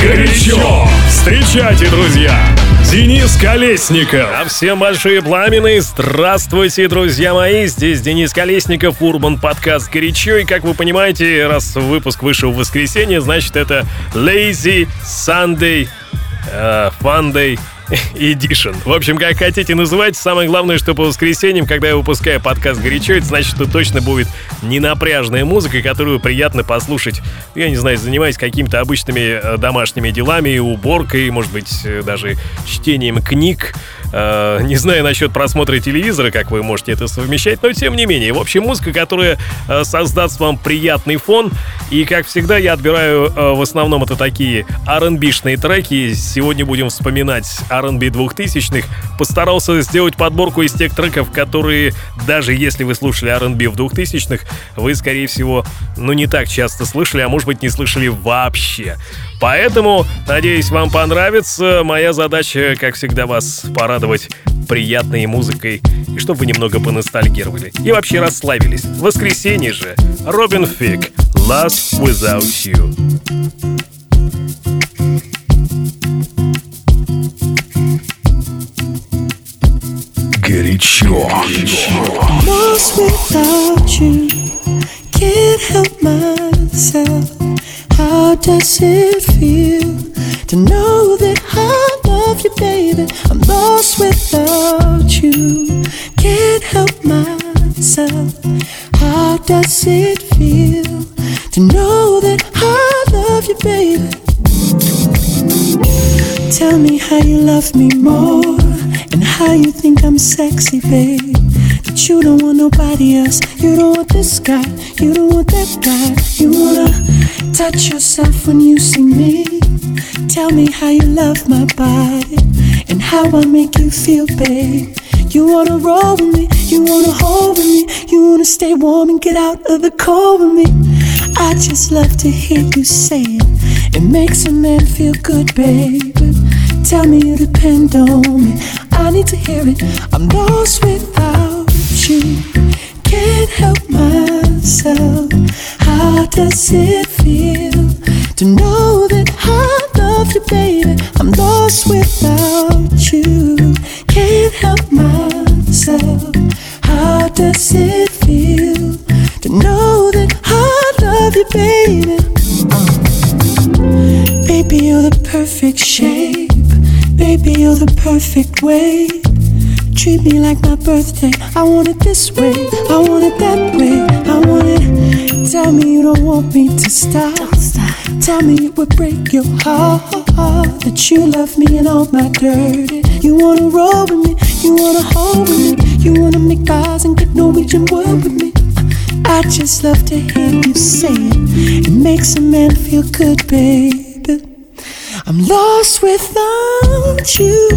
«Горячо». Встречайте, друзья! Денис Колесников. А всем большие пламенные. Здравствуйте, друзья мои. Здесь Денис Колесников, Урбан подкаст «Горячо». И, как вы понимаете, раз выпуск вышел в воскресенье, значит, это Lazy Sunday, uh, Fun Day — Edition. В общем, как хотите называть, самое главное, что по воскресеньям, когда я выпускаю подкаст «Горячо», это значит, что точно будет ненапряжная музыка, которую приятно послушать, я не знаю, занимаясь какими-то обычными э, домашними делами, уборкой, может быть, э, даже чтением книг, Э, не знаю насчет просмотра телевизора, как вы можете это совмещать, но тем не менее. В общем, музыка, которая создаст вам приятный фон. И, как всегда, я отбираю в основном это такие R&B-шные треки. Сегодня будем вспоминать R&B 2000-х. Постарался сделать подборку из тех треков, которые, даже если вы слушали R&B в 2000-х, вы, скорее всего, ну не так часто слышали, а может быть не слышали вообще. Поэтому, надеюсь, вам понравится. Моя задача, как всегда, вас порадовать приятной музыкой, и чтобы вы немного поностальгировали. И вообще расслабились. В воскресенье же Робин Фиг «Last Without You». Горячо. Lost without you, can't help myself. How does it feel to know that I love you, baby? I'm lost without you. Can't help myself. How does it feel to know that I love you, baby? Tell me how you love me more and how you think I'm sexy, babe. That you don't want nobody else. You don't want this guy. You don't want that guy. You wanna touch yourself when you see me. Tell me how you love my body and how I make you feel, babe. You wanna roll with me, you wanna hold with me, you wanna stay warm and get out of the cold with me. I just love to hear you say it. It makes a man feel good, baby. Tell me you depend on me. I need to hear it. I'm lost without you. Can't help myself. How does it feel to know that I love you, baby? I'm lost without you. Can't help myself. How does it feel to know that I love you, baby? Baby, you're the perfect shape. Baby, you're the perfect way. Treat me like my birthday. I want it this way. I want it that way. I want it. Tell me you don't want me to stop. Tell me it would break your heart that you love me and all my dirty. You wanna roll with me. You wanna hold with me. You wanna make eyes and get Norwegian word with me. I just love to hear you say it. It makes a man feel good, baby. I'm lost without you.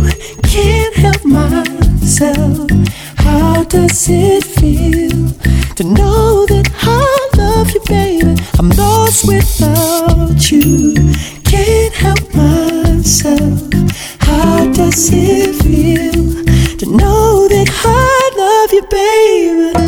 Can't help myself. How does it feel to know that I love you, baby? I'm lost without you. Can't help myself. How does it feel to know that I love you, baby?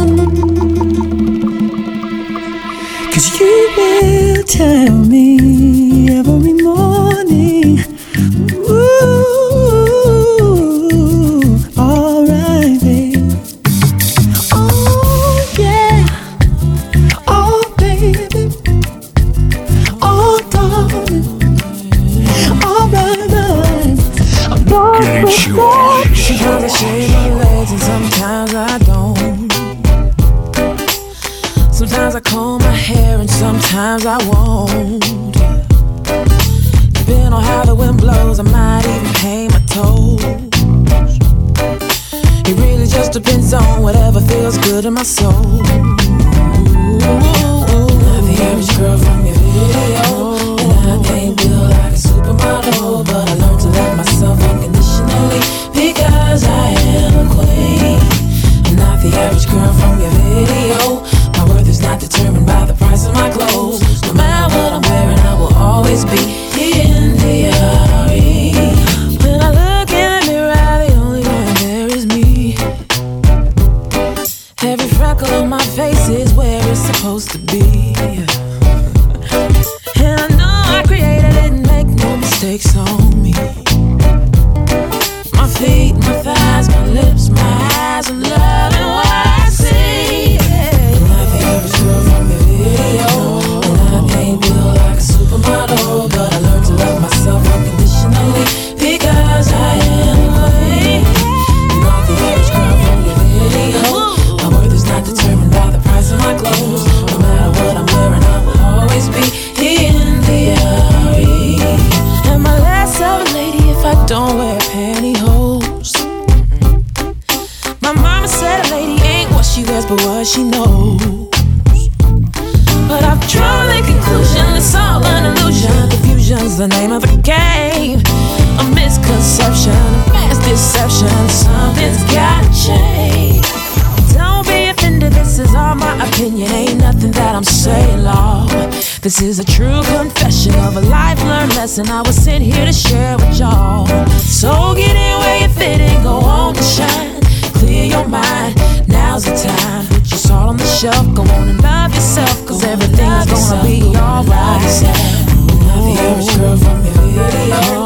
This is a true confession of a life learned lesson I was sent here to share with y'all. So get in where you fit and go on to shine. Clear your mind, now's the time. Put your salt on the shelf, go on and love yourself, cause everything's gonna be alright. Not the average girl from the video.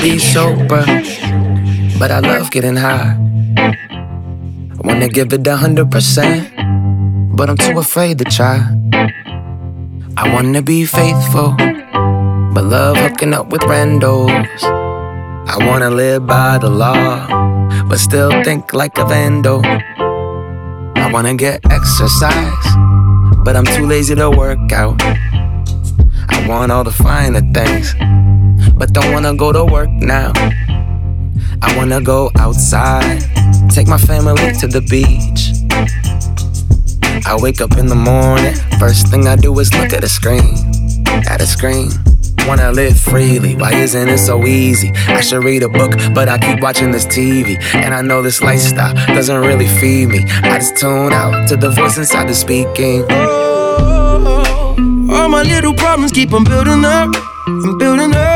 Be sober, but I love getting high. I wanna give it a hundred percent, but I'm too afraid to try. I wanna be faithful, but love hooking up with randos. I wanna live by the law, but still think like a vandal. I wanna get exercise, but I'm too lazy to work out. I want all the finer things but don't wanna go to work now. I wanna go outside, take my family to the beach. I wake up in the morning, first thing I do is look at a screen, at a screen. Wanna live freely, why isn't it so easy? I should read a book, but I keep watching this TV. And I know this lifestyle doesn't really feed me. I just tune out to the voice inside the speaking. Oh, all my little problems keep on building up and building up.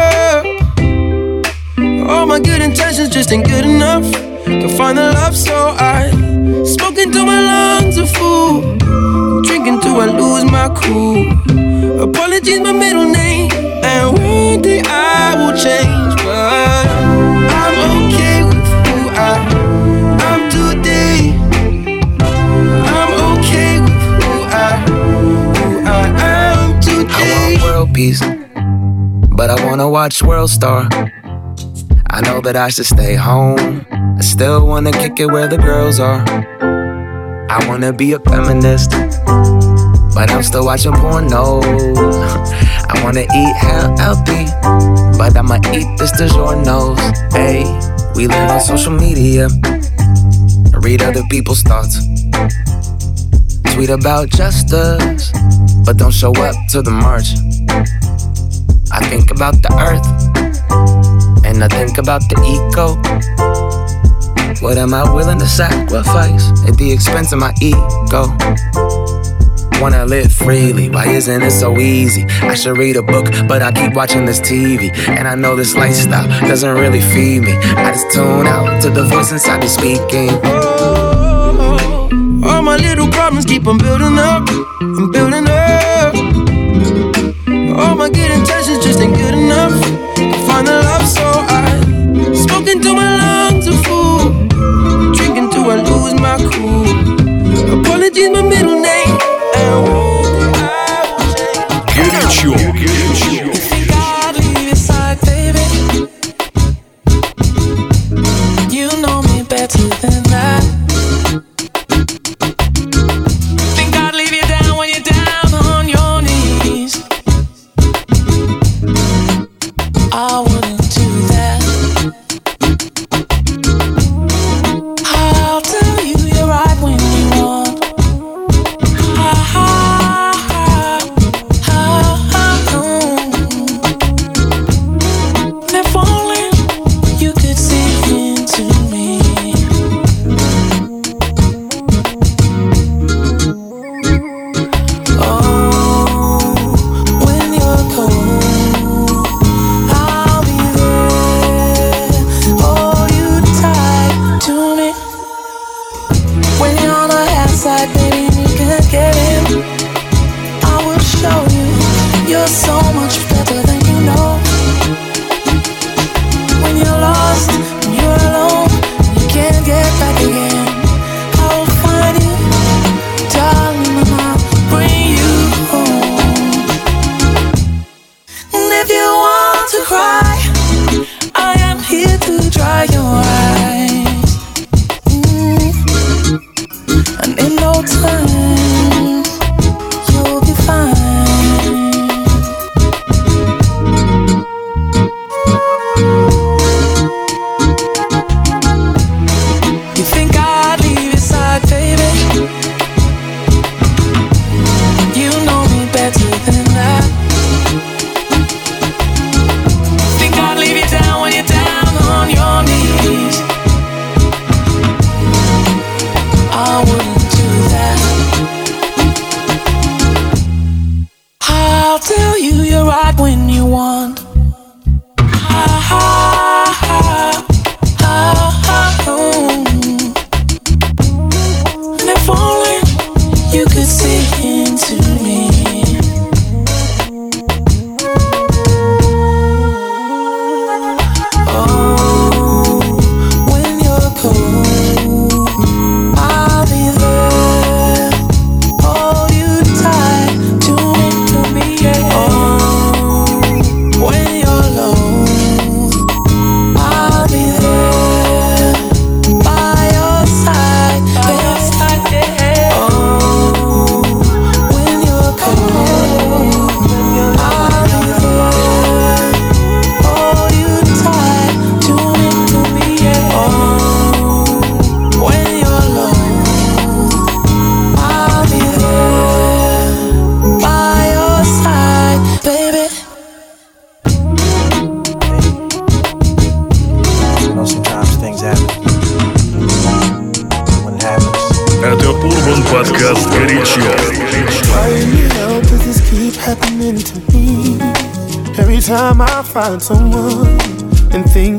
All my good intentions just ain't good enough to find the love, so I smoke into my lungs are full. Drinking till I lose my cool. Apologies, my middle name, and one day I will change, but I'm okay with who I am today. I'm okay with who I, who I am today. I want world peace, but I wanna watch World Star. I know that I should stay home. I still wanna kick it where the girls are. I wanna be a feminist, but I'm still watching pornos. I wanna eat healthy, but I'ma eat this DiGiorno's. Hey, we live on social media, read other people's thoughts. Tweet about justice, but don't show up to the march. I think about the earth, and I think about the eco. What am I willing to sacrifice at the expense of my ego? Wanna live freely, why isn't it so easy? I should read a book, but I keep watching this TV. And I know this lifestyle doesn't really feed me. I just tune out to the voice inside me speaking. Oh, All my little problems keep on building up and building up. All my good intentions just ain't good enough Apologies, my middle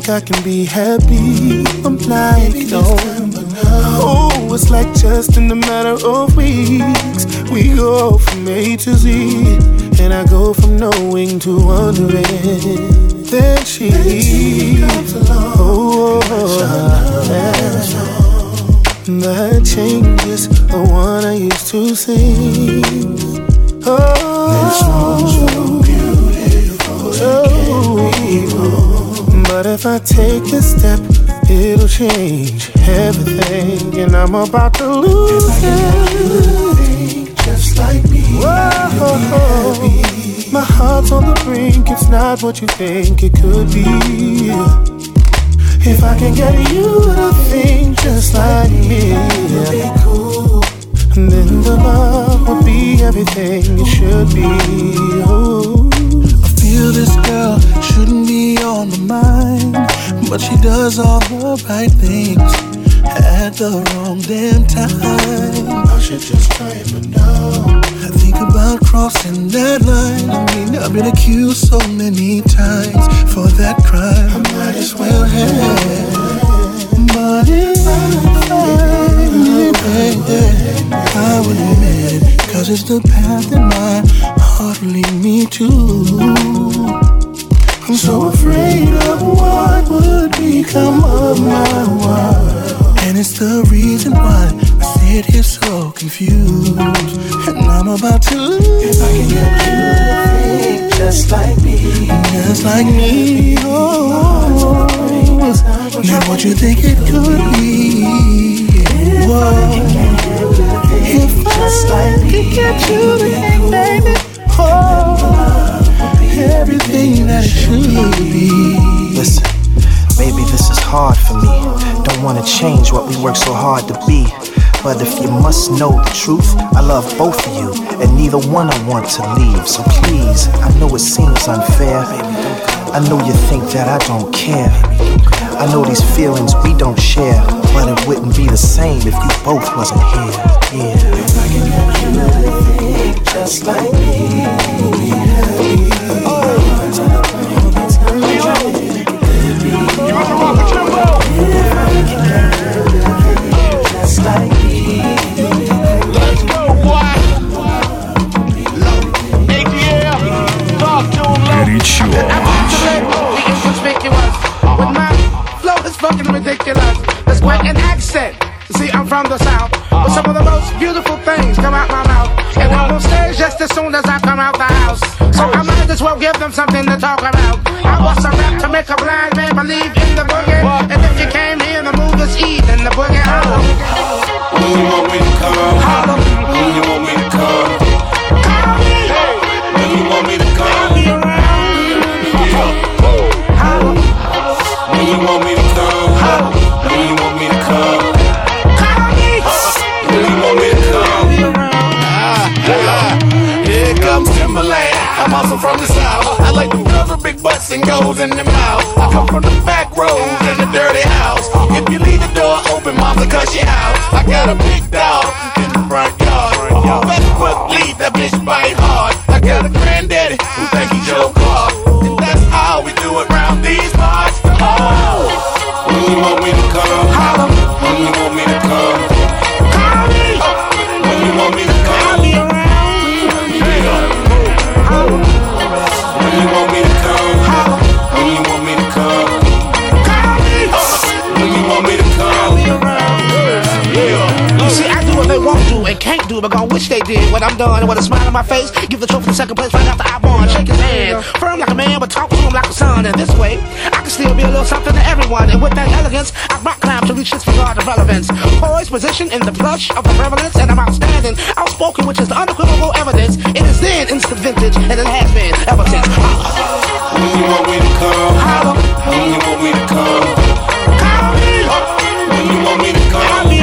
think I can be happy, I'm like, no. Oh, it's like just in a matter of weeks, we go from A to Z, and I go from knowing to wondering. Then she along. Oh, yeah. That changes the one I used to sing. Oh, but if I take a step, it'll change everything, and I'm about to lose it. Just like me, Whoa, my heart's on the brink. It's not what you think it could be. If I can get you to think just like me, then the love would be everything it should be. Oh. I feel this girl shouldn't be on my mind, but she does all the right things at the wrong damn time. I should just try it, but no. I think about crossing that line. I mean, I've been accused so many times for that crime. I might as well have. But if I would admit it, cause it's the path that my will lead me to. I'm so afraid of what would become of my world. And it's the reason why I sit here so confused. And I'm about to lose. If I can get you to think just like me. Just like me. Oh, Now what you think it could be. Whoa. If I could get you to think, baby. Everything that should be. listen, maybe this is hard for me. Don't wanna change what we work so hard to be. But if you must know the truth, I love both of you, and neither one I want to leave. So please, I know it seems unfair. I know you think that I don't care. I know these feelings we don't share, but it wouldn't be the same if you both wasn't here. Yeah. Just like me. Just from the south. But some of the most beautiful things come out my mouth. And I'm on stage just as soon as I come out the house. So I might as well give them something to talk about. I'm from the south. I like them with big butts and goes in their mouth. I come from the back road in a dirty house. If you leave the door open, mama cuss you out. I got a big dog in the front yard. Best foot lead, that bitch bite hard. I got a granddaddy but gon' wish they did. What I'm done, with a smile on my face, give the trophy to second place right after I won. Shake his hand, firm like a man, but talk to him like a son. And this way, I can still be a little something to everyone. And with that elegance, I rock climb to reach this regard of relevance. Poised position in the plush of the prevalence, and I'm outstanding, outspoken, which is the unequivocal evidence. It is then instant vintage, and it has been ever since. When you want me to come, Holla, when you want me to come, call me, when you want me to come,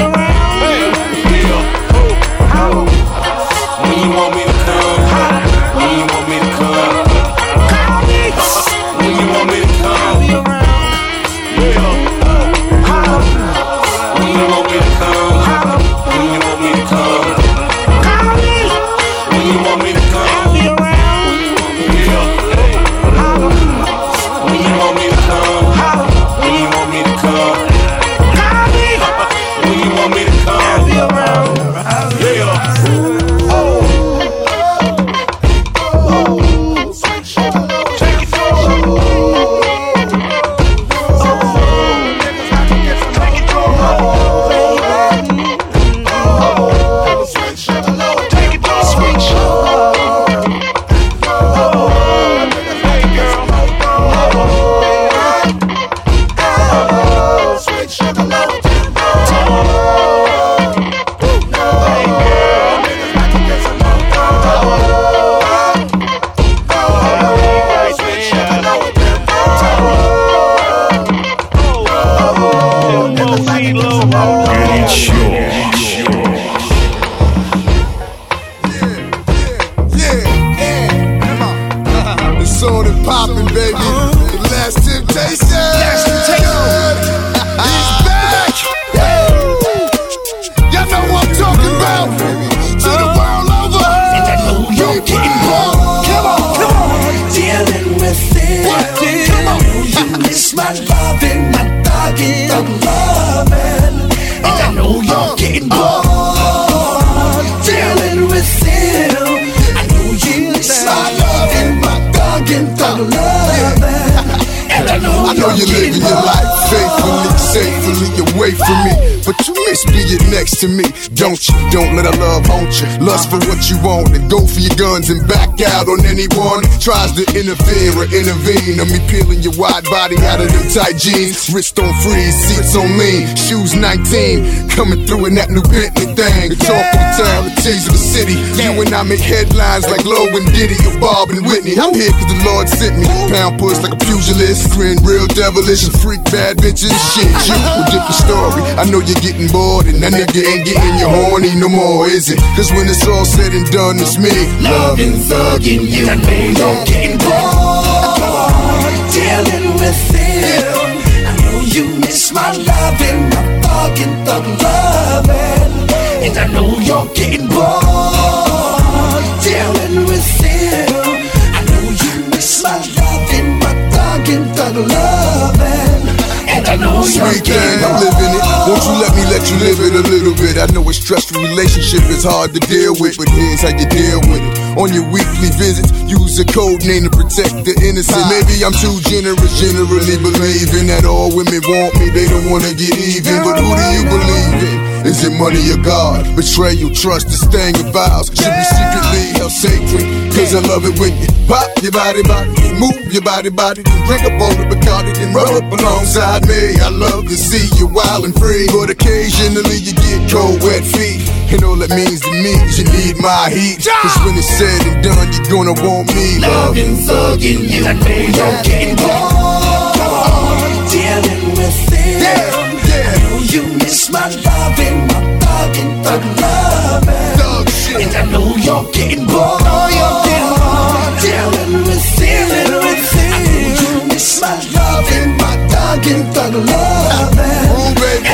me. You miss being next to me, don't you? Don't let our love haunt you. Lust for what you want and go for your guns and back out on anyone tries to interfere or intervene. On me peeling your wide body out of them tight jeans. Wrist on freeze, seats on lean, shoes 19. Coming through in that new Bentley thing. The talk of the town, the tease of the city. You and I make headlines like Low and Diddy or Bob and Whitney. I'm here cause the Lord sent me. Pound push like a pugilist. Grin real devilish and freak bad bitches. Shit, you a different story. I know you're getting bored and that nigga ain't getting you horny no more, is it? Cause when it's all said and done, it's me. loving, thugging you. And I know you're getting bored. Dealing with it. I know you miss my loving, my thugging, thug loving. And I know you're getting bored. Dealing with it. I know you miss my loving, my thugging, thug. And I know you're Sweet thing, I'm living it. Won't you let me let you live it a little bit? I know a stressful relationship is hard to deal with, but here's how you deal with it. On your weekly visits, use a code name to protect the innocent. Maybe I'm too generous, generally believing that all women want me, they don't wanna get even. But who do you believe in? Is it money or God? Betray Betrayal, trust, this thing of vows should be secretly held sacred. Cause I love it when you pop your body, body, move your body, body, then drink up all the Bacardi, then roll up alongside me. I love to see you wild and free, but occasionally you get cold, wet feet. And all that means to me is you need my heat. Cause when it's said and done, you're gonna want me. Loving, thugging you, I know you're getting bored. Dealing with it. Know you miss my loving, my thugging, thug loving. Thug shit. And I know you're getting bored. Oh, you're getting bored. Dealing with feeling with I know you miss my loving, my thugging, thug loving. Oh, baby.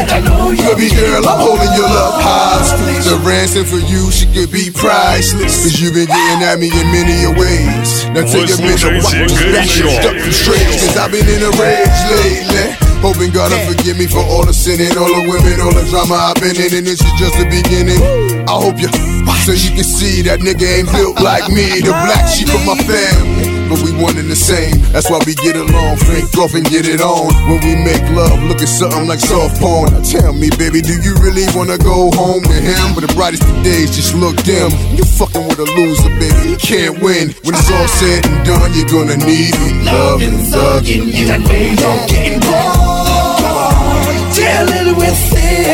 You'll be girl, I'm holding your love hostage. The ransom for you, she could be priceless. Cause you've been getting at me in many ways. Now take a minute, watch that shit stuck from straight. Cause I've been in a rage lately. Hoping God will forgive me for all the sinning, all the women, all the drama I've been in, and this is just the beginning. I hope you, so you can see that nigga ain't built like me, the black sheep of my family. But we one and the same, that's why we get along, fake off and get it on. When we make love, look at something like soft porn. Now tell me, baby, do you really wanna go home to him? But the brightest of days just look dim. You fucking with a loser, baby, you can't win. When it's all said and done, you're gonna need me. Love and thugging you, I know you're getting Dealing with it.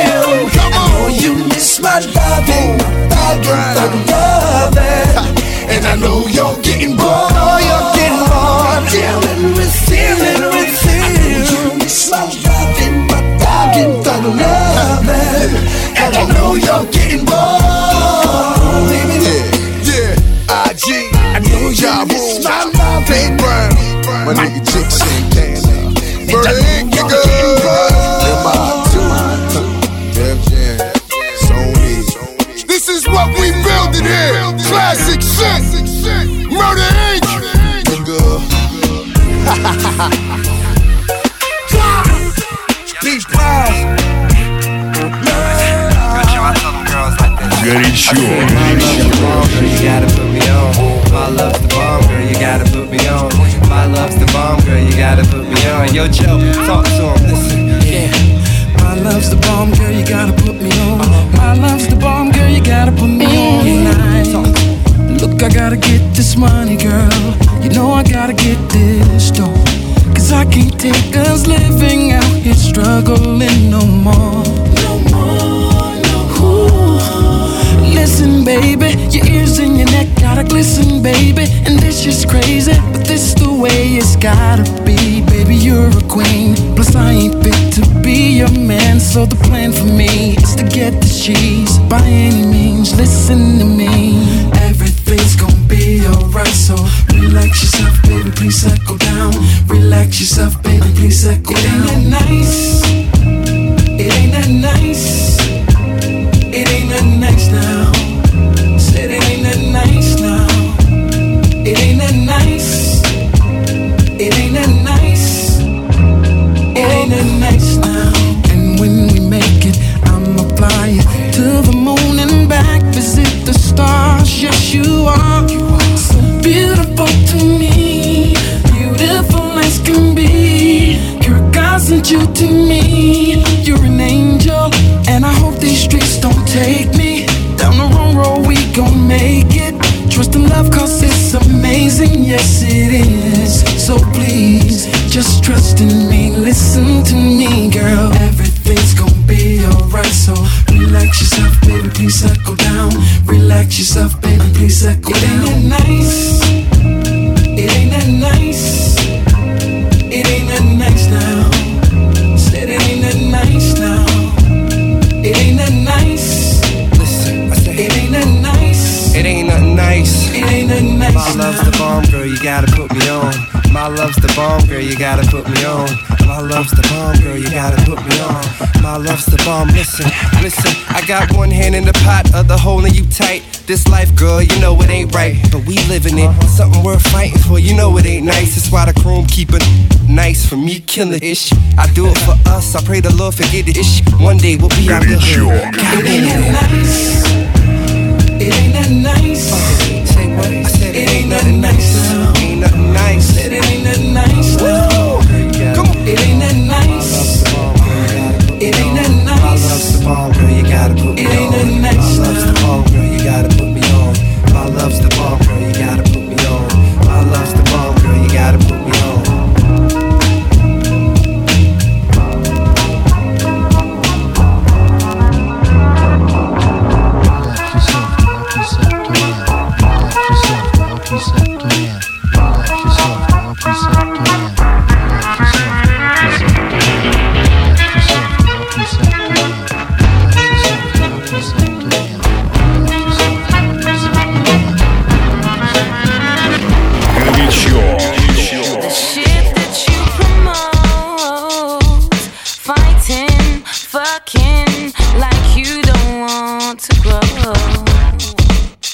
I know you miss my loving, my thugging, thug loving. And I know you're getting bored. You're getting bored. Dealing with it. Dealing with it. I know you miss my loving, my thugging, thug loving. And I know you're getting bored. Yeah, yeah, IG. I know you miss my loving. Big Brown. My nigga Chick saying damn. Murder nigga. My love's the bomb, girl, you gotta put me on. My love's the bomb, girl, you gotta put me on. My love's the bomb, girl, you gotta put me on. Yo, Joe, talk to him, listen. Yeah. My love's the bomb, girl, you gotta put me on. My love's the bomb, girl, you gotta put me on. Look, I gotta get this money, girl. You know I gotta get this dough. I can't take us living out here struggling no more. No more. Listen, baby, your ears and your neck gotta glisten, baby. And this is crazy, but this the way it's gotta be. Baby, you're a queen. Plus, I ain't fit to be your man. So the plan for me is to get the cheese by any means. Listen to me. Everything's gonna be alright. So relax yourself, baby. Please settle down. Relax yourself, baby. Please settle down. It ain't that nice. It ain't that nice. It ain't that nice now. You to me. You're an angel. And I hope these streets don't take me. Down the wrong road, we gon' make it. Trust and love, cause it's amazing. Yes, it is. So please, just trust in me. Listen to me, girl. Everything's gonna be alright. So relax yourself, baby. Please settle down. Relax yourself, baby. Please settle down. bomb. Listen, listen, I got one hand in the pot, other holding you tight. This life, girl, you know it ain't right, but we living it. Uh-huh. Something worth fighting for, you know it ain't nice. That's why the chrome keeping nice for me, killing ish. I do it for us, I pray the Lord forget the ish. One day we'll be out the hood. It ain't that nice. Uh, it ain't that nice. It, ain't, ain't nothing nice. It Ain't nothing nice. It ain't nothing nice. gotta put it on. Ain't nothing nice.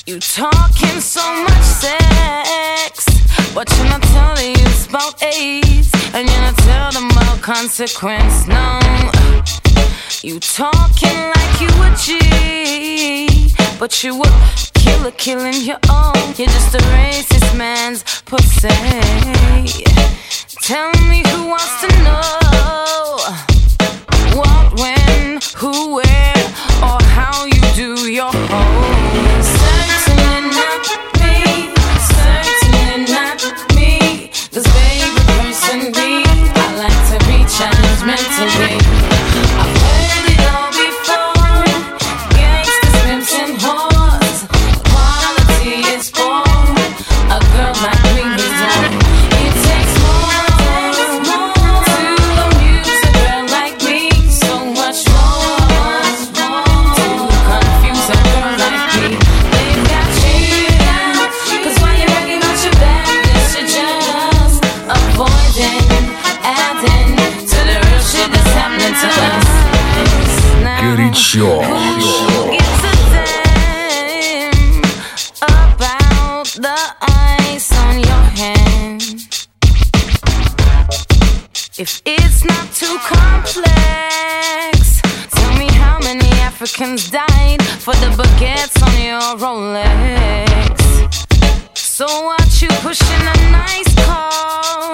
You talking so much sex, but you're not telling us about AIDS, and you're not telling about consequence. No, you talking like you a G, but you a killer killing your own. You're just a racist man's pussy. Tell me who wants to know what went. Many Africans died for the baguettes on your Rolex. So what you pushing a nice car?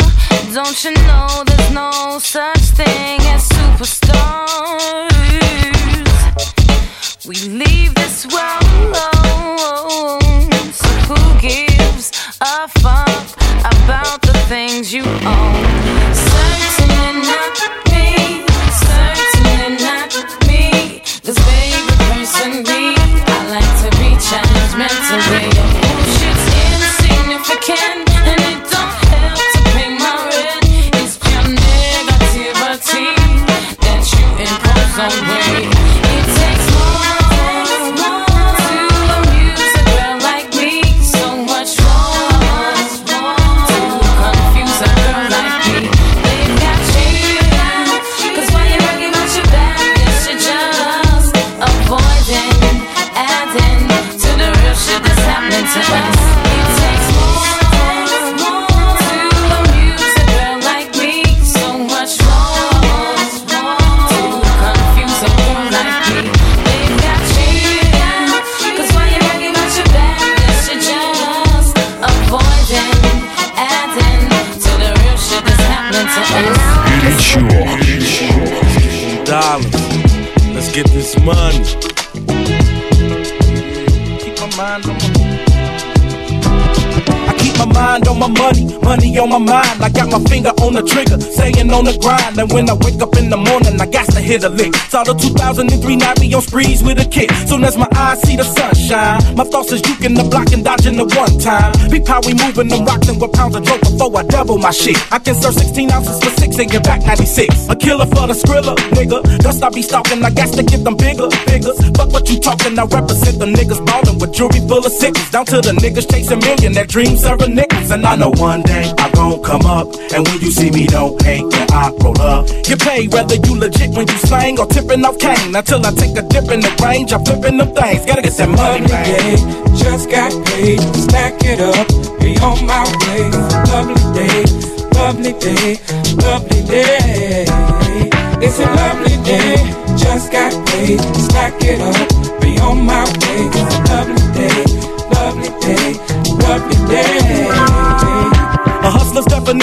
Don't you know there's no such thing as superstars? We leave this world alone. So who gives a fuck about the things you own? Grind. And when I hit a lick. Saw the 2003 night be on sprees with a kick. Soon as my eyes see the sunshine, my thoughts is juking the block and dodging the one time. Peep how we moving and rocking with pounds of dope before I double my shit. I can serve 16 ounces for six and get back 96. A killer for the skrilla, nigga. Dust I be stalking, I got to get them bigger, bigger. Fuck what you talking, I represent the niggas ballin' with jewelry full of sickles. Down to the niggas chasing millionaire dreams, serving nickels. And I know one day I gon' come up. And when you see me, don't hate when I roll up. Get paid whether you legit when you slang or tipping off cane. Until I take a dip in the range, I'm flipping them things. Gotta get that money, man. Just got paid, stack it up, be on my way. Lovely day, lovely day, lovely day. It's a lovely day, just got paid, stack it up,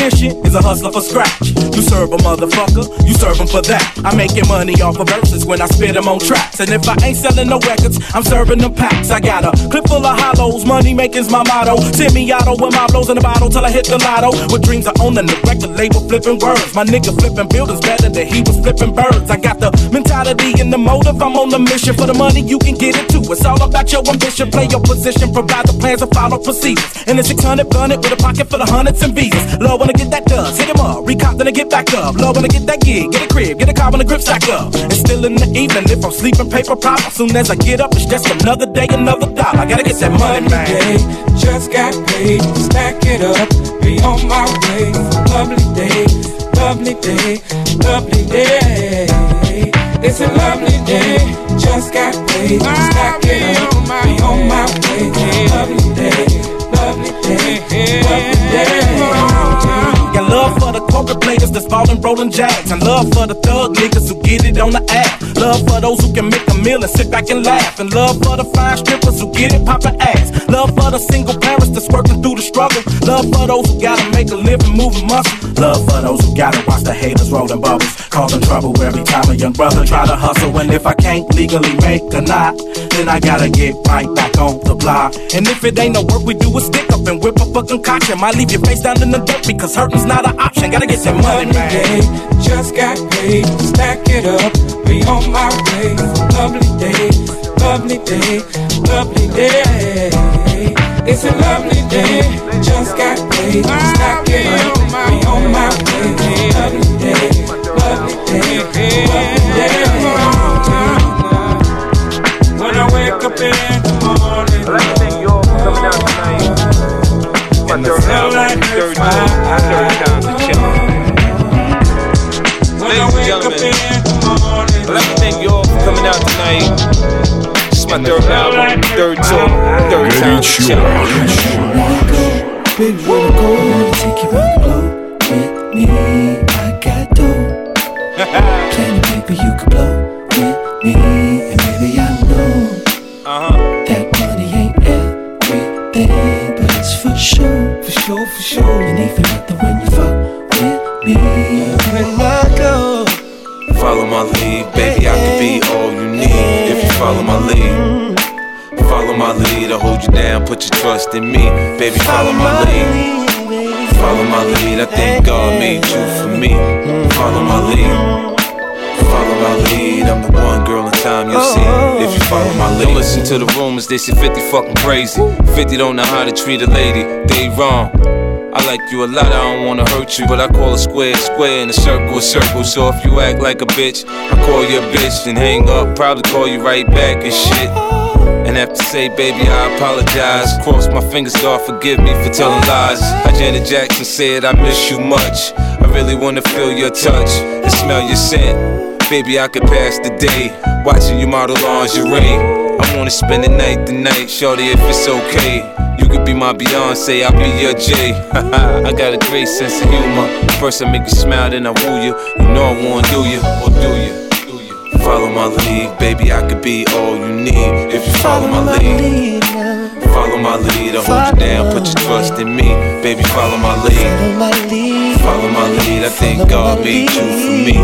definition is a hustler for scratch. You serve a motherfucker, you serve him for that. I'm making money off of verses when I spit them on tracks. And if I ain't selling no records, I'm serving them packs. I got a clip full of hollows, money making's my motto. Semi-auto with my blows in the bottle till I hit the lotto. With dreams of owning the record label, flipping words. My nigga flipping buildings better than he was flipping birds. I got the mentality and the motive. I'm on the mission for the money, you can get it too. It's all about your ambition, play your position, provide the plans and follow procedures. And the 600 gun it with a pocket full of hundreds and visas. Love when I get that dust, hit him up, recop then I get back up. Love when I get that gig, get a crib, get a car when the grip stack up. And still in the evening, if I'm sleeping paper pop, as soon as I get up, it's just another day, another dollar. I gotta get that money, man. day, just got paid, stack it up, be on my way. Lovely day, lovely day, lovely day. It's a lovely day, just got paid, stack it up, be on my way. Lovely day, lovely day, lovely day. Poker players that's ballin' rollin' jacks. And love for the thug niggas who get it on the app. Love for those who can make a meal and sit back and laugh. And love for the fine strippers who get it poppin' ass. Love for the single parents that's working through the struggle. Love for those who gotta make a living moving muscle. Love for those who gotta watch the haters rollin' bubbles. Causing trouble every time a young brother try to hustle. And if I can't legally make a knot, then I gotta get right back on the block. And if it ain't no work, we do a stick up and whip a fucking concoction. Might leave your face down in the dirt because hurting's not an option. Gotta get some money, Lovely man. day, just got paid. Stack it up, be on my way. Lovely day, lovely day, lovely day. It's a lovely day, just got paid. Stack it up, be on my way. Lovely day, lovely day, lovely day. When I wake up in the morning, and the sunlight hurts my eyes. My third album, third tour, third time to chill. Baby, wanna go? Wanna take you round the globe with me? I got dough. Plenty paper you could blow with me, hold you down, put your trust in me, baby, follow my lead. Follow my lead, I think God made you for me. Follow my lead. Follow my lead, I'm the one girl in time you'll see if you follow my lead. Don't listen to the rumors, they say 50 fucking crazy. 50 don't know how to treat a lady, they wrong. I like you a lot, I don't wanna hurt you, but I call a square a square and a circle a circle. So if you act like a bitch, I call you a bitch, and hang up, probably call you right back and shit. And have to say, baby, I apologize. Cross my fingers, God forgive me for telling lies. How Janet Jackson said, I miss you much. I really wanna feel your touch and smell your scent. Baby, I could pass the day watching you model lingerie. I wanna spend the night tonight, shorty, if it's okay. You could be my Beyonce, I'll be your Jay. I got a great sense of humor. First I make you smile, then I woo you. You know I wanna do you, or do you? Follow my lead, baby, I could be all you need if you follow my lead. Follow my lead, I'll hold you down, put your trust in me. Baby, follow my lead. Follow my lead, I think God made you for me.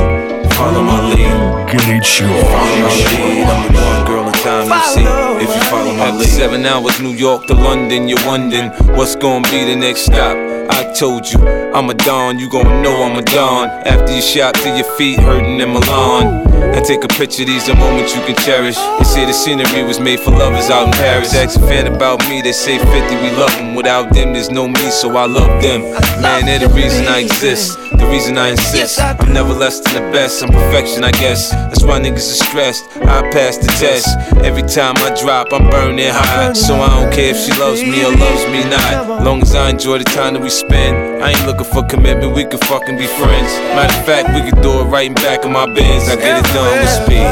Follow my lead. Get it, Follow my lead, I'm the one girl in time you see if you follow my lead. Seven hours, New York to London, you're wondering what's gonna be the next stop. I told you, I'm a Don, you gon' know I'm a Don. After you shot till your feet hurting in Milan. And take a picture, these are moments you can cherish. They say the scenery was made for lovers out in Paris. Ask a fan about me, they say 50, we love them. Without them, there's no me, so I love them. Man, they're the reason I exist, the reason I insist. I'm never less than the best, I'm perfection, I guess. That's why niggas are stressed. I pass the test. Every time I drop, I'm burning hot. So I don't care if she loves me or loves me not. Long as I enjoy the time that we spend, I ain't looking for commitment, we could fucking be friends. Matter of fact, we could do it right in back of my Benz. I get it done with speed.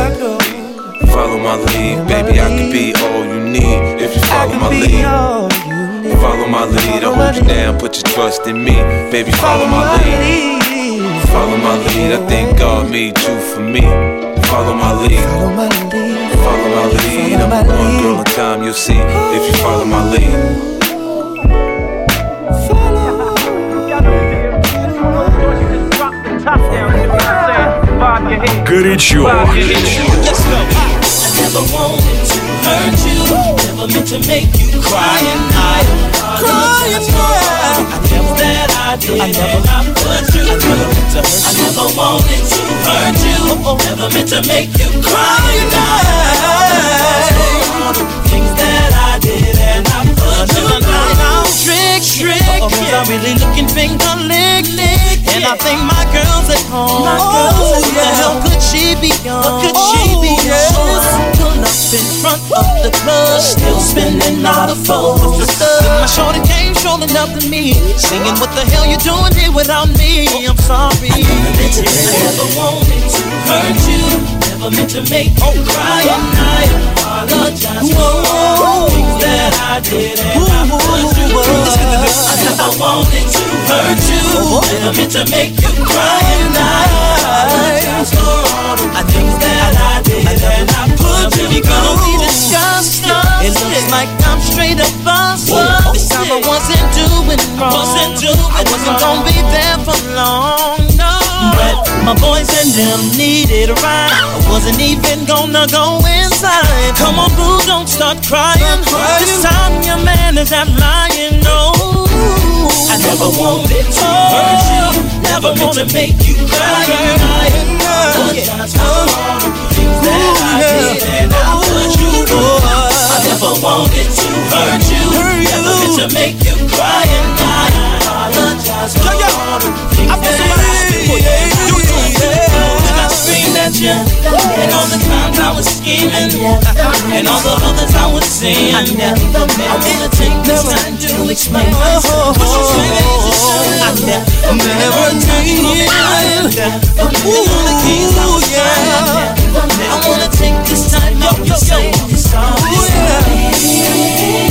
Follow my lead, baby, I could be all you need if you follow my lead. Follow my lead, I hold you down, put your trust in me, baby, follow my lead. Follow my lead, I think God made you for me. Follow my lead Follow my lead, I'm the one girl in time you'll see if you follow my lead. Горячо. never wanted to hurt you, never meant to make you cry and I cry and I never that I did I never I put you through. I never wanted to hurt you, never meant to make you cry and I things that I did and I put you through. Oh, oh, trick, trick, or was I really looking finger lick, lick? And I think my girl's at home. My girl's Who the hell could she be on? What could she oh, be on? Pull up in front of the club, still spending all the phones. My shorty came strolling up to me, singing, "What the hell you doing here without me?" I'm sorry. I never wanted to hurt you, never meant to make you cry, and I apologize for all the things that I did and I put you through. I never wanted to hurt you. Never meant to make you cry and I apologize for all the things that I did and I put you through. It looks like I'm straight up busted. This time I wasn't doing wrong. Wasn't doing I wasn't gonna be there for long. My boys and them needed a ride. I wasn't even gonna go inside. Come on, boo, don't start crying. This time your man is not lying. No. I never wanted to hurt you. Never to make you cry. I apologize for all the things that I did and I put you through. I never wanted to hurt you. Never meant to make you cry. And I apologize for all the things that I did. And at you. And all the times I was scheming. And all the others I was seeing. I wanna take this time to explain myself. But you say that it's a shame. I never never did. Ooh, yeah. I wanna take this time to sorry. Yo,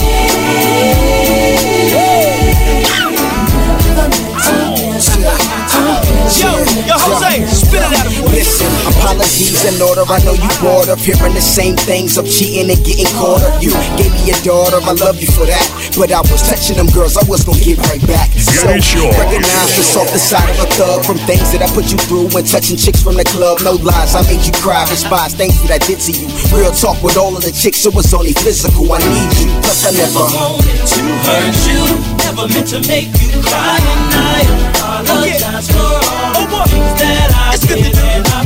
daughter, I know you bored of hearing the same things of cheating and getting caught up. You gave me your daughter, I love you for that. But I was touching them girls, I was gonna get right back. So recognize the softer side of a thug from things that I put you through when touching chicks from the club. No lies, I made you cry, despise things that I did to you. Real talk with all of the chicks, it was only physical. I need you, plus I never wanted to hurt you, never meant to make you cry, and I oh, apologize oh, for all oh, the things that I it's did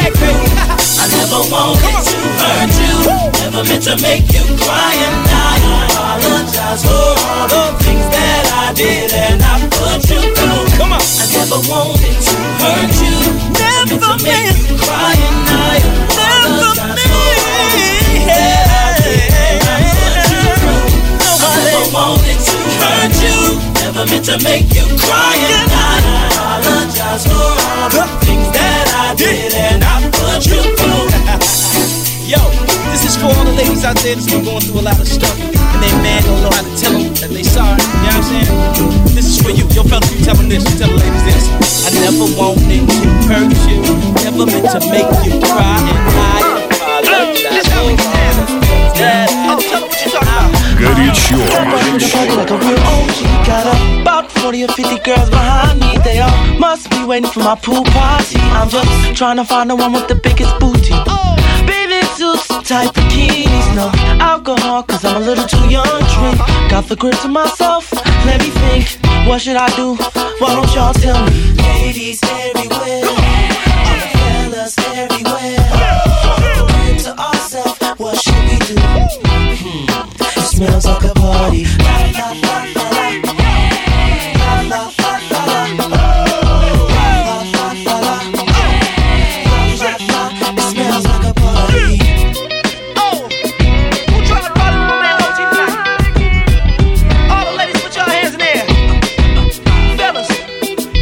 and I put you through. I never wanted to hurt you. Never meant to make you cry. And I apologize for all the things that I did and I put you through. Come on. I never wanted to hurt you. Never meant to make you cry. And I apologize for all the things that I did and I put you through. I never wanted to hurt you. Never meant to make you cry. And I apologize for all the things that I did and I put you through. Yo, this is for all the ladies out there that's been going through a lot of stuff. And their man don't know how to tell them that they sorry. You know what I'm saying? This is for you. Yo, fellas, you tell them this. You tell the ladies this. I never wanted to hurt you. Never meant to make you cry. And I apologize for all the things that I did Горячо. Party like a real OG. Got about 40 or 50 girls behind me. They all must be waiting for my pool party. I'm just trying to find the one with the biggest booty. Baby suits, tight bikinis, no alcohol, cause I'm a little too young to drink. Got the grip to myself, let me think. What should I do? Why don't y'all tell me? Ladies everywhere, Air. Fellas,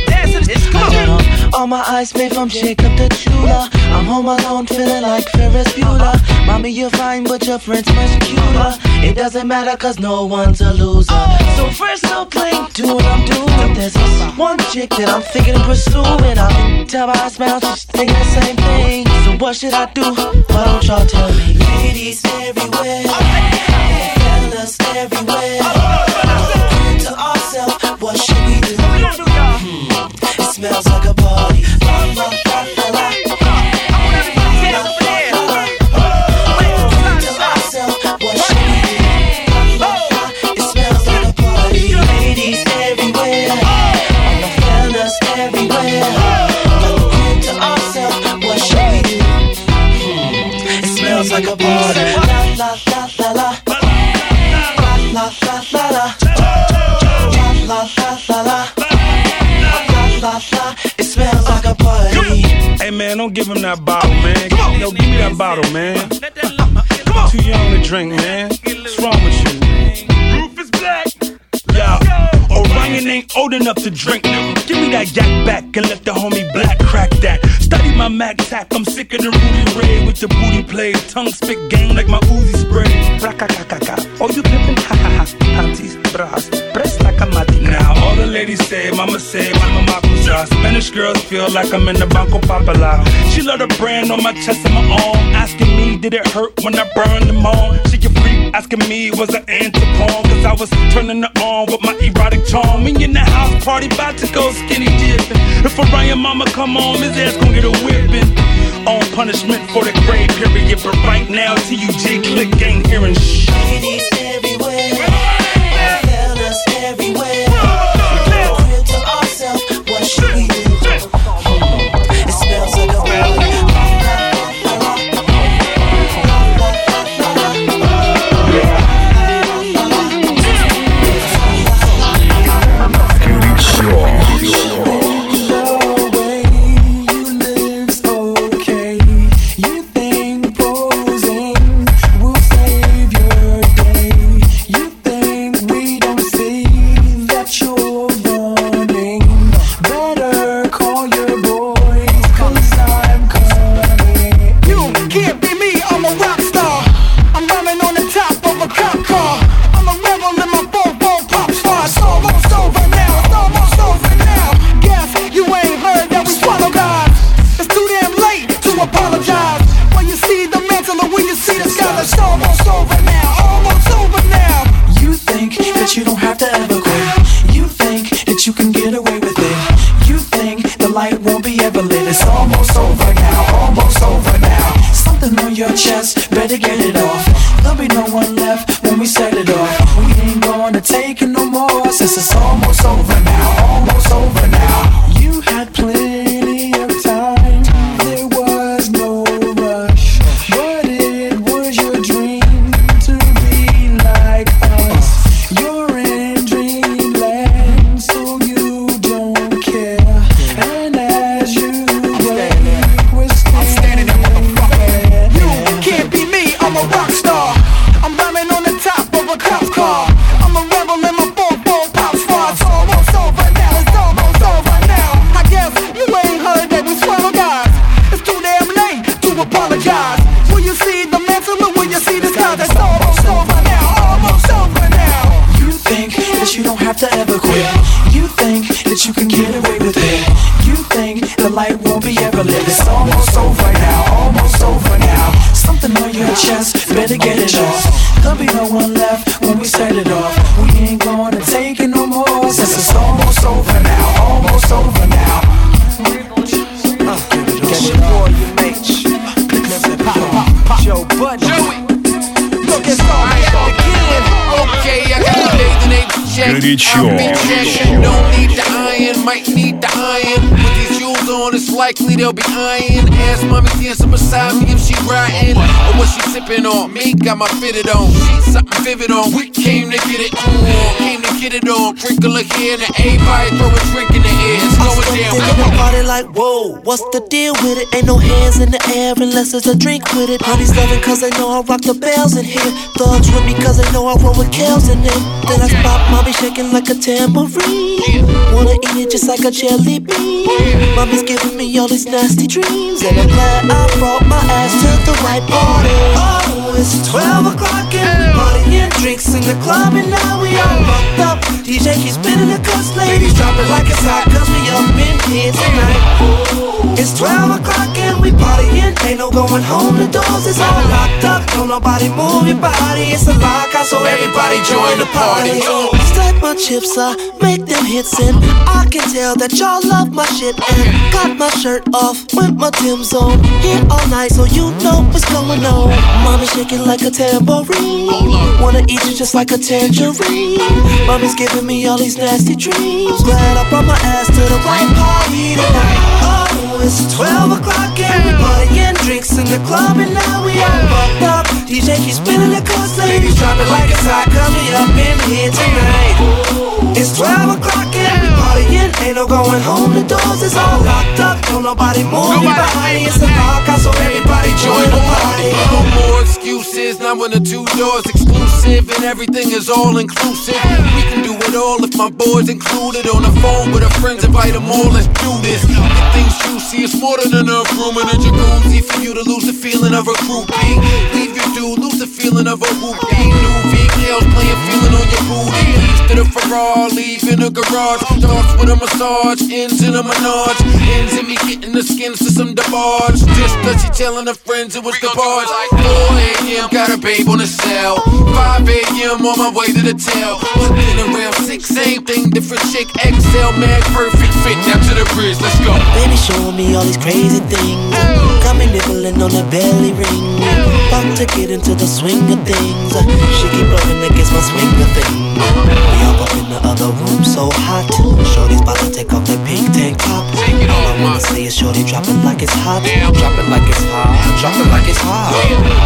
dance to this. Come on. All my eyes made from Jacob the Jeweler. I'm home alone, feeling like Ferris Bueller. Mommy, you're fine, but your friend's much cuter. It doesn't matter, cause no one's a loser. So first, no blink, do what I'm doing. There's one chick that I'm thinking of pursuing. I can tell by her smile, she's thinking the same thing. So what should I do? Why don't y'all tell me? Ladies everywhere, fellas everywhere. To ourselves, what should we do? Hmm, it smells like a party. Smells party. La, la, la, la, la. La, la, la, la, la. La, la, la, la, la. La, la, la. It smells like a party. Hey man, don't give him that bottle, man. Yo, give me that bottle, man. Too young to drink, man. What's wrong with you? Orion ain't old enough to drink. Give me that yak back and let the homie black crack that. Study my Mac tack, I'm sick of the Rudy Ray with the booty play. Tongue spit game like my Uzi spray. Bra-ka-ka-ka-ka. Oh, you pimpin'? Ha ha ha. Panties, bras, press like a mati. Now all the ladies say, mama say, mama makusa. Spanish girls feel like I'm in the Banco Popular. She love the brand on my chest and my arm. Asking me, did it hurt when I burned them on? She asking me, was it anti-porn? Cause I was turning it on with my erotic charm. Me in the house party, about to go skinny dipping. If Orion mama come on, his ass gon' get a whipping. On punishment for the grade period, but right now, TUG click ain't hearing shit. On, it's likely they'll be iron. Ask mommy dancing beside me if she riding or what she sipping on. Me got my fitted on. She something vivid on. We came to get it on. Came to get it on. Crinkle a here and everybody throw a drink in the air. It's going down. Think of party like, whoa, what's the deal with it? Ain't no hands in the air unless there's a drink with it. Party's loving cause they know I rock the bells in here. Thugs with me cause they know I roll with Kels in them. Then I spot mommy shaking like a tambourine. Wanna eat it just like a jelly bean. Mommy's giving me all these nasty dreams. And I'm glad I brought my ass to the right party. Oh, it's 12 o'clock and we partying drinks in the club and now we all fucked up. DJ keeps spinning the cuss, ladies drop it like it's hot cause we up in here tonight. It's 12 o'clock and we partying, ain't no going home, the doors is all locked up. Don't nobody move your body, it's a lockout so everybody join the party. Stack my chips, I make them hits and I can tell that y'all love my shit and got my shirt off with my Tim's on. Here all night so you know what's going on. Mommy shaking like a tambourine, wanna eat you just like a tangerine. Mommy's giving me all these nasty dreams. Glad I brought my ass to the right party tonight. Oh, it's 12 o'clock and we're partying drinks in the club and now we all fucked up. DJ keeps spinning the cuss, ladies drop it like it's hot, we up in here tonight. It's 12 o'clock and we partying, ain't no going home, the doors is all locked up. Don't nobody move your body, it's a lockout, so everybody join the party. No more excuses. Now when the two doors exclusive and everything is all inclusive. We can do it all if my boys included. On the phone with our friends, invite them all, let's do this. Get things juicy, it's more than enough room in a jacuzzi for you to lose the feeling of a groupie. Leave your dude, lose the feeling of a whoopie. New VKLs playing, feeling on your booty. Leaves to the Ferrari, in the garage. Starts with a massage, ends in a menage. Ends in me getting the skins to some DeBarge. Just cause she telling her friends it was the barge. 4 a.m., got a babe on the cell. 5 a.m., on my way to the tail. Looking around 6, same thing, different chick. XL, mag, perfect fit. Down to the bridge, let's go. Baby showing me all these crazy things. Got me nibbling on the belly ring. About to get into the swing of things. She keep rubbing against my swing of thing. We all up in the other room, so hot. Shorty's about to take off that pink tank top. All I wanna say is Shorty drop it like it's hot. Drop it like it's hot. Drop it like it's hot.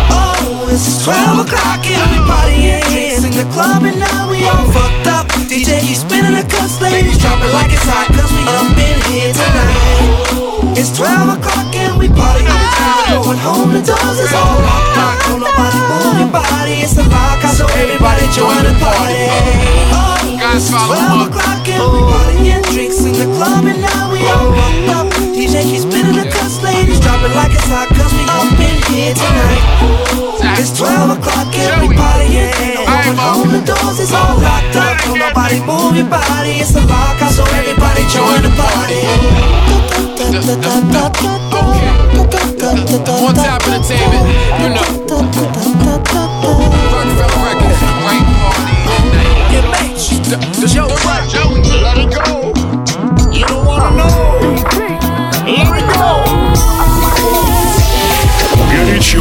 Oh, it's 12 o'clock partying in the club and now we all fucked up. DJ keep spinning the cuts, ladies drop it like it's hot 12 o'clock and we party all the time. Going home, the doors is all locked up. Don't nobody move your body, it's a lockout, so everybody join the party. Oh, it's 12 o'clock and we partying. Drinks in the club and now we all fucked up. DJ keep spinning the cuts, ladies drop it like it's hot 'cause we up in here tonight. It's 12 o'clock everybody in. partying. Going home, the doors is all locked up. Don't nobody move your body, it's a lockout, so everybody join the party. One top entertainment, you know. Roc-A-Fella Records, right party all night. The, the, Joe, Joey, let it go.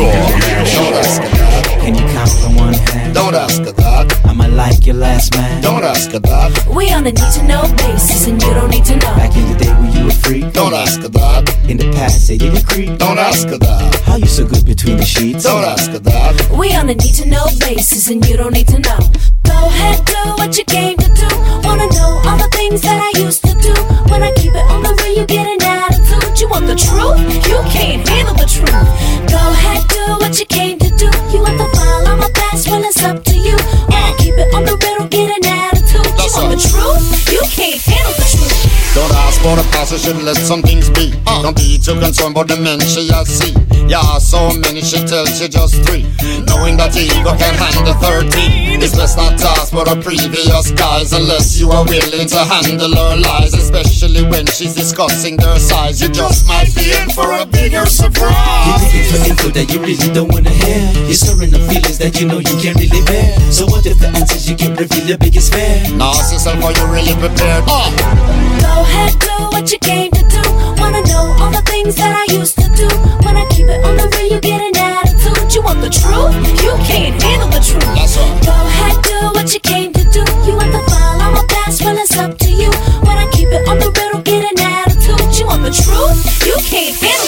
Don't ask a dog. Can you count on one hand? Don't ask a dog. I'ma like your last man. Don't ask a dog. We on a need to know basis, and you don't need to know. Back in the day when you were free. Don't ask a dog. In the past, they did were creep. Don't ask a dog. How you so good between the sheets? Don't ask a dog. We on a need to know basis, and you don't need to know. Go ahead, do what you came to do. Wanna know all the things that I used to do. When I keep it on the way you get it want the truth? You can't handle the truth. Go ahead, do what you came to do. You want the file on my past? Well, it's up to for the past, you should let some things be. Don't be too concerned about the men she has see. Yeah, so many she tells you just three. Knowing that ego can handle 13. It's best not to ask for the previous guys unless you are willing to handle her lies. Especially when she's discussing their size. You just might be in for a bigger surprise. Looking for info that you really don't wanna hear. You're stirring the feelings that you know you can't really bear. So what if the answers you get reveal your biggest fear? Now ask yourself, are you really prepared? Uh. Go ahead, do what you came to do. Wanna know all the things that I used to do. When I keep it on the real, you get an attitude. You want the truth? You can't handle the truth. That's right. Go ahead, do what you came to do. You want the file on my past? Well, it's up to you. When I keep it on the real, get an attitude. You want the truth? You can't handle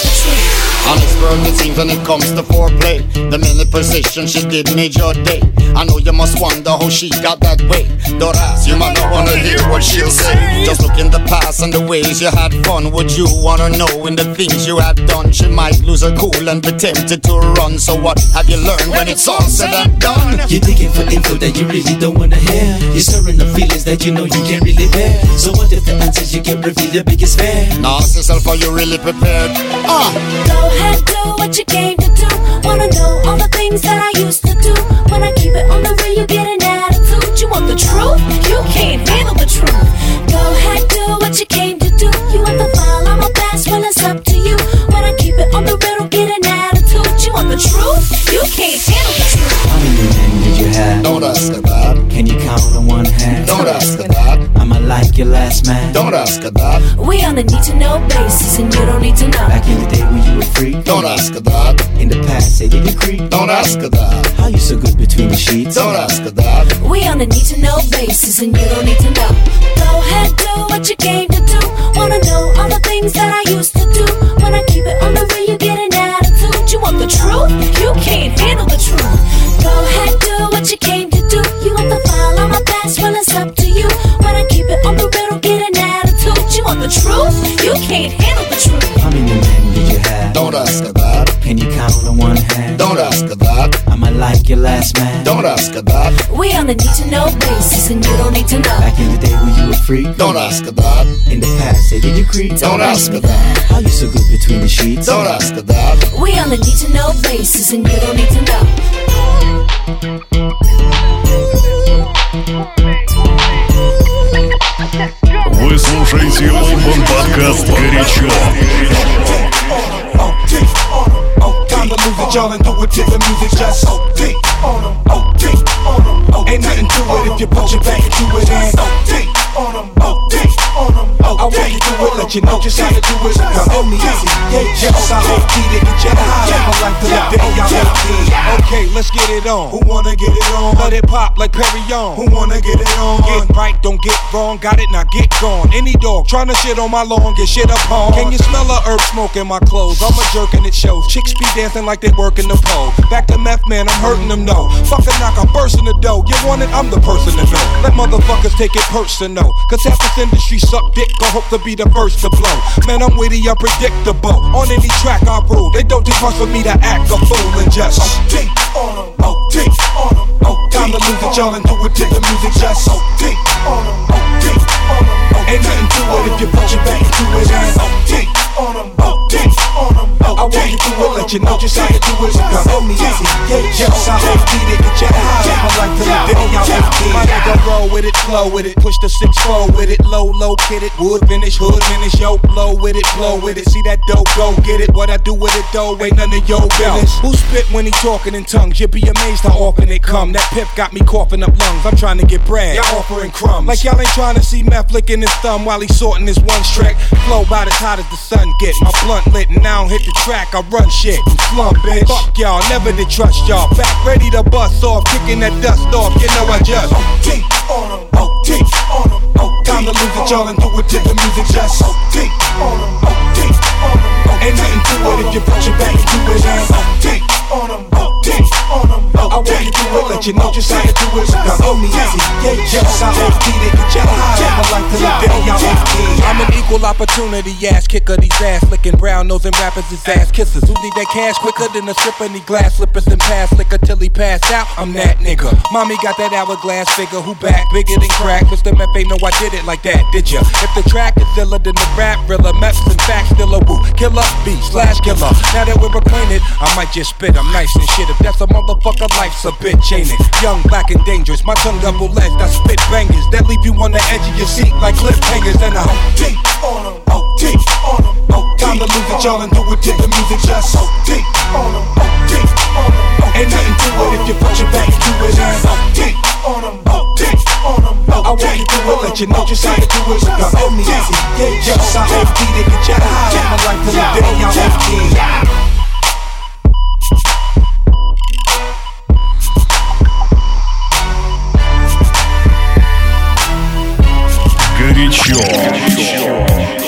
the truth. Honest world, it seems when it comes to foreplay. The minute position she did made your day. I know you must wonder how she got that way. Don't ask, you might not wanna hear what she'll say. Just look in the past and the ways you had fun. Would you wanna know in the things you had done? She might lose her cool and be tempted to run. So what have you learned when it's all said and done? You're digging for info that you really don't wanna hear. You're stirring the feelings that you know you can't really bear. So what if the answers you get reveal your biggest fear? Now ask yourself, are you really prepared? Ah! Go ahead, do what you came to do. Wanna know all the things that I used to do. When I keep it on the real, you get an attitude. You want the truth? You can't handle the truth. Go ahead, do what you came to do. You want the file on my past? Well, it's up to you. When I keep it on the real, get an attitude. You want the truth? You can't handle the truth. How many men did you have? Don't ask her that. Can you count on one hand? Don't ask her that. I'ma like your last man. Don't ask her that. We on a need to know basis, and you don't need to know. Back in the day when you were free. Don't ask her that. In the past, say did you creep? Don't ask her that. How you so good between the sheets? Don't ask her that. We on a need to know basis, and you don't need to know. Go ahead, do what you came to do. Wanna know all the things that I used to do. When I keep it on the real, you get an attitude. You want the truth? You can't handle the truth. Go ahead, do what you came to do. You want the file on my past? Well, it's up to you. When I keep it on the real, get an attitude. You want the truth? You can't handle the truth. How many men did you have? Don't ask her that. Can you count on one hand? Don't ask her that. Am I like your last man? Don't ask about that. We on the need to know basis, and you don't need to know. Back in the day, were you a freak? Don't ask about that. In the past, say did you creep? Don't ask about that. How you so good between the sheets? Don't ask about that. We on the need to know basis, and you don't need to know Вы слушаете Urban подкаст «Горячо». Time to lose it, y'all, and do it to the music. Just OD on 'em, OD on 'em. Ain't nothing to it if you put your back into it. And OD on 'em, OD on 'em. I want you to it, let you know just how to do it. Now, on me yeah, yes, I OD to get you high. Live my life to the day y'all OD. Okay, let's get it on. Who wanna get it on? Let it pop like Perry on. Who wanna get it on? Get right, don't get wrong. Got it, now get gone. Any dog trying to shit on my lawn, get shit upon. Can you smell a herb smoke in my clothes? I'm a jerk and it shows. Chicks be dancing like they working the pole. Back to meth, man, I'm hurting them, no. Fuck a knock, I'm bursting the dough. You want it, I'm the person to know. Let motherfuckers take it personal. Cause half industry suck dick, I hope to be the first to blow. Man, I'm witty, unpredictable. On any track I rule, they don't take much for me to act a fool and just. Oh, OD on 'em, oh, OD on 'em, oh, OD. Time to lose it, y'all, and do it to the music. Just OD on 'em, OD on 'em. Ain't nothing to it if you put your back into it. OD on 'em, OD on I want you to it, let you know just how to do it. Now, on me easy, yeah, yes, I OD to get you high. My life to the day y'all My nigga roll with it, flow with it, push the six four with it, low, low, kid it, wood finish, hood finish, yo, blow with it, blow with it, see that dope, go get it, what I do with it though, ain't none of your business. Who spit when he talking in tongues? You'd be amazed how often it come. That pip got me coughing up lungs, I'm trying to get bread. Y'all offering crumbs. Like y'all ain't trying to see meth licking his thumb while he sorting his one track. Flow about as hot as the sun get, my blunt lit, and now I don't hit the track, I run shit. Slum bitch. Fuck y'all, never did trust y'all. Back ready to bust off, kicking that dust off, you know I just. OD on 'em, OD on 'em, OD. Time to lose it, y'all, and do it to the music. Just OD on 'em, OD on 'em. Ain't nothing to it if you put your back into it. And OD on 'em, OD on 'em. I want you to it, let you know just how to do it. Now, on me easy, yeah, yes, I OD to get you high. Live my life to the day y'all OD. I'm an equal opportunity ass kicker. These ass licking brown nosing rappers is ass kissers. Who need that cash quicker than a stripper? Need glass slippers and pass liquor till he passed out. I'm that nigga. Mommy got that hourglass figure. Who back bigger than crack? Mr. Meth ain't know I did it like that, did ya? If the track is iller than the rap, rilla, Meth's in fact still a woo. Killer, B slash killer. Now that we're acquainted, I might just spit. I'm nice and shit. If that's a motherfucker, life's a bitch, ain't it? Young, black, and dangerous. My tongue double edged. I spit bangers that leave you on the edge of your seat like cliffhangers. And I OD on 'em, OD on 'em, OD. Time to lose it, y'all, and do it to the music. Just OD on 'em, OD on 'em. Ain't nothing to it if you put your back into it. And OD on 'em, OD on 'em. I want you to it, let you know just how to do it. On me easy, yeah, yes, I OD to get you high. My life to the day y'all OD. горячо.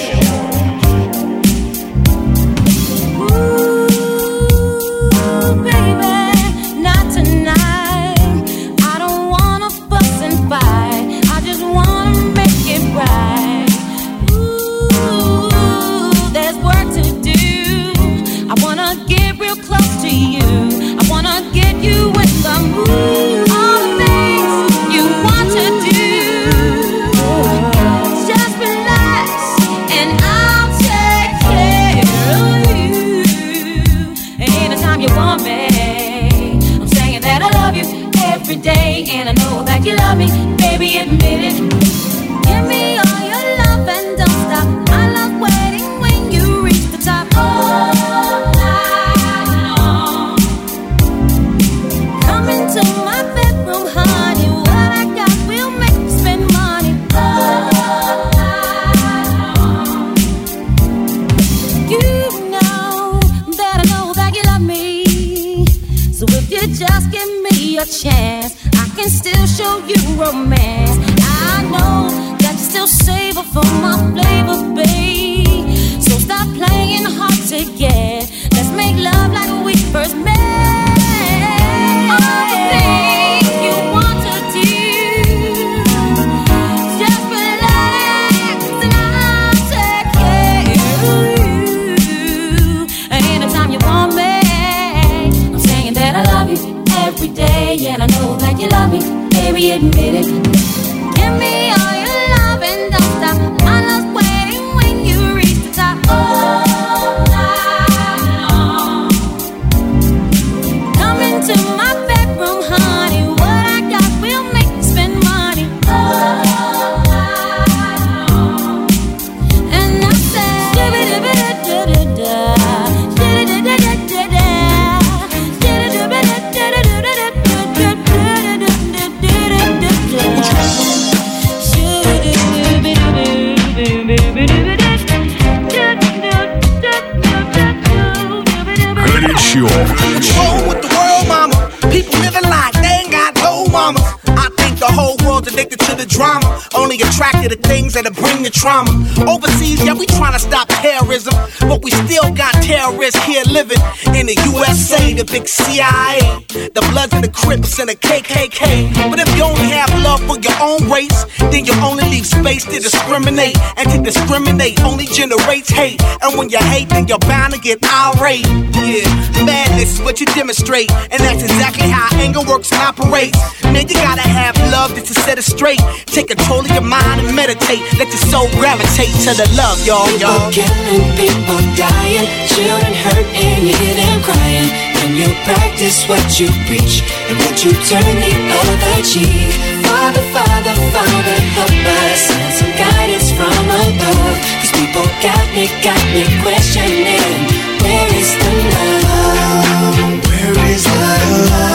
Only to things that'll bring the trauma. Overseas, yeah, we trying to stop terrorism, but we still got terrorists here living in the USA, the big CIA, the Bloods and the Crips and the KKK. But if you only have love for your own race, then you only leave space to discriminate, and to discriminate only generates hate. And when you hate, then you're bound to get irate. Yeah, madness is what you demonstrate, and that's exactly how anger works and operates. Man, you gotta have love to set it straight. Take control of your mind and meditate. Let your soul gravitate to the love, y'all, y'all. People killing, people dying, children hurt, and you hear them crying. And you practice what you preach, and what you turn the other cheek. Father, Father, Father, help us. Send some guidance from above. Cause people got me, got me questioning. Where is the love? Where is the love?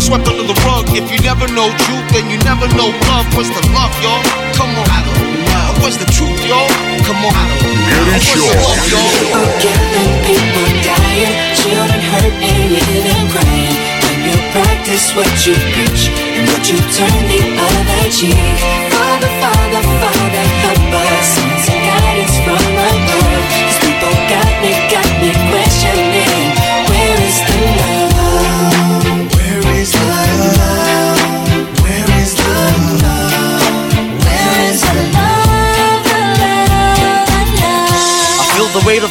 swept under the rug. If you never know truth, then you never know love. What's the love, y'all? Come on. What's the truth, y'all? Come on. What's the love, y'all? People killing, people dying, children hurt, and you hear them crying. When you practice what you preach, and what you turn the other cheek. Father, Father, Father,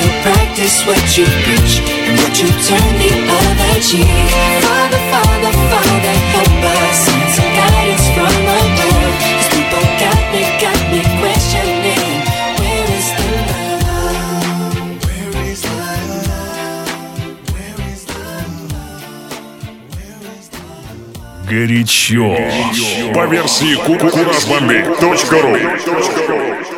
You practice what you preach, and what you turn the other cheek. Father, Father, Father, help us. Send some guidance from above. Cause people got me, got me questioning. Where is the love? Where is the love? Where is the Горячо. По версии kukurasbombi.ru